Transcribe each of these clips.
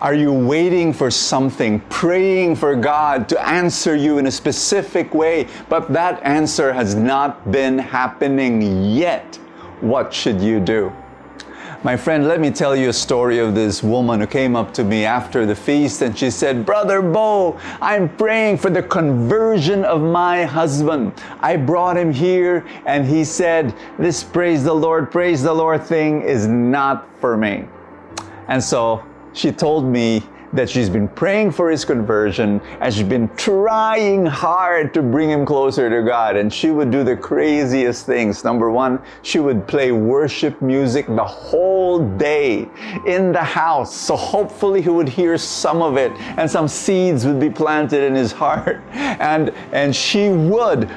Are you waiting for something, praying for God to answer you in a specific way, but that answer has not been happening yet? What should you do? My friend, let me tell you a story of this woman who came up to me after the feast and she said, Brother Bo, I'm praying for the conversion of my husband. I brought him here and he said, This praise the Lord, praise the Lord thing is not for me. And so she told me that she's been praying for his conversion and she's been trying hard to bring him closer to God. And she would do the craziest things. Number one, she would play worship music the whole day in the house. So hopefully he would hear some of it and some seeds would be planted in his heart. And, and she would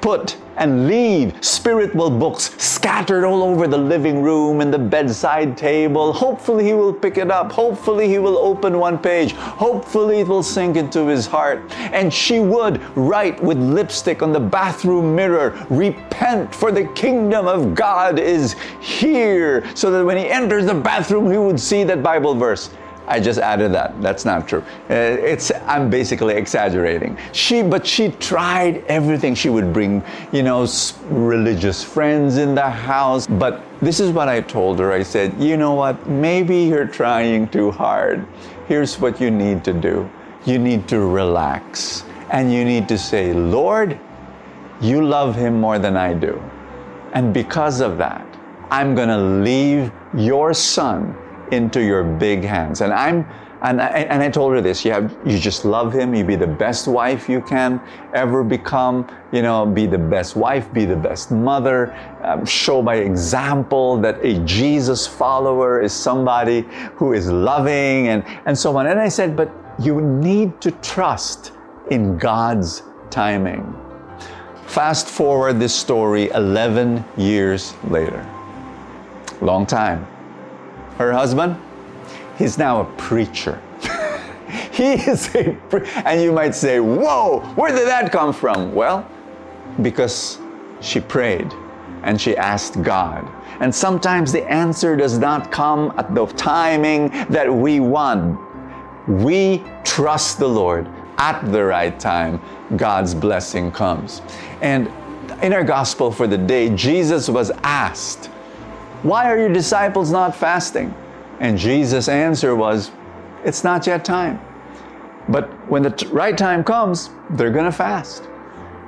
put and leave spiritual books scattered all over the living room and the bedside table. Hopefully, he will pick it up. Hopefully, he will open one page. Hopefully, it will sink into his heart. And she would write with lipstick on the bathroom mirror, Repent, for the kingdom of God is here. So that when he enters the bathroom, he would see that Bible verse. I just added that. That's not true. Uh, it's I'm basically exaggerating. She, but she tried everything. She would bring, you know, religious friends in the house. But this is what I told her. I said, you know what? Maybe you're trying too hard. Here's what you need to do. You need to relax, and you need to say, Lord, you love him more than I do, and because of that, I'm to leave your son into your big hands. And I'm and I, and I told her this, you have, you just love him, you be the best wife you can ever become, you know, be the best wife, be the best mother, um, show by example that a Jesus follower is somebody who is loving and, and so on. And I said, but you need to trust in God's timing. Fast forward this story 11 years later. Long time her husband, he's now a preacher. he is a, pre- and you might say, whoa, where did that come from? Well, because she prayed and she asked God. And sometimes the answer does not come at the timing that we want. We trust the Lord at the right time, God's blessing comes. And in our gospel for the day, Jesus was asked, why are your disciples not fasting? And Jesus' answer was, It's not yet time. But when the right time comes, they're going to fast.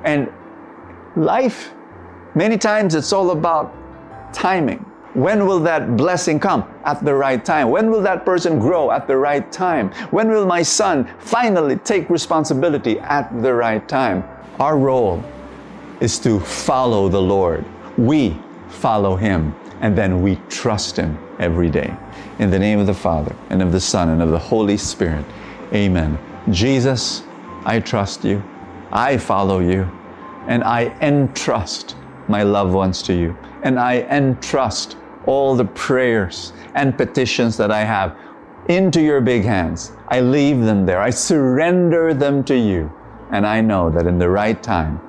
And life, many times it's all about timing. When will that blessing come? At the right time. When will that person grow? At the right time. When will my son finally take responsibility? At the right time. Our role is to follow the Lord. We follow Him and then we trust Him every day. In the name of the Father, and of the Son, and of the Holy Spirit. Amen. Jesus, I trust you. I follow you. And I entrust my loved ones to you. And I entrust all the prayers and petitions that I have into your big hands. I leave them there. I surrender them to you. And I know that in the right time,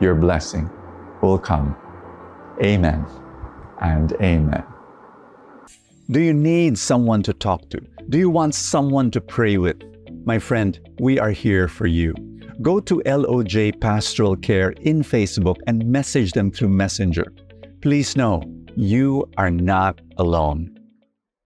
your blessing will come. Amen and amen. Do you need someone to talk to? Do you want someone to pray with? My friend, we are here for you. Go to LOJ Pastoral Care in Facebook and message them through Messenger. Please know you are not alone.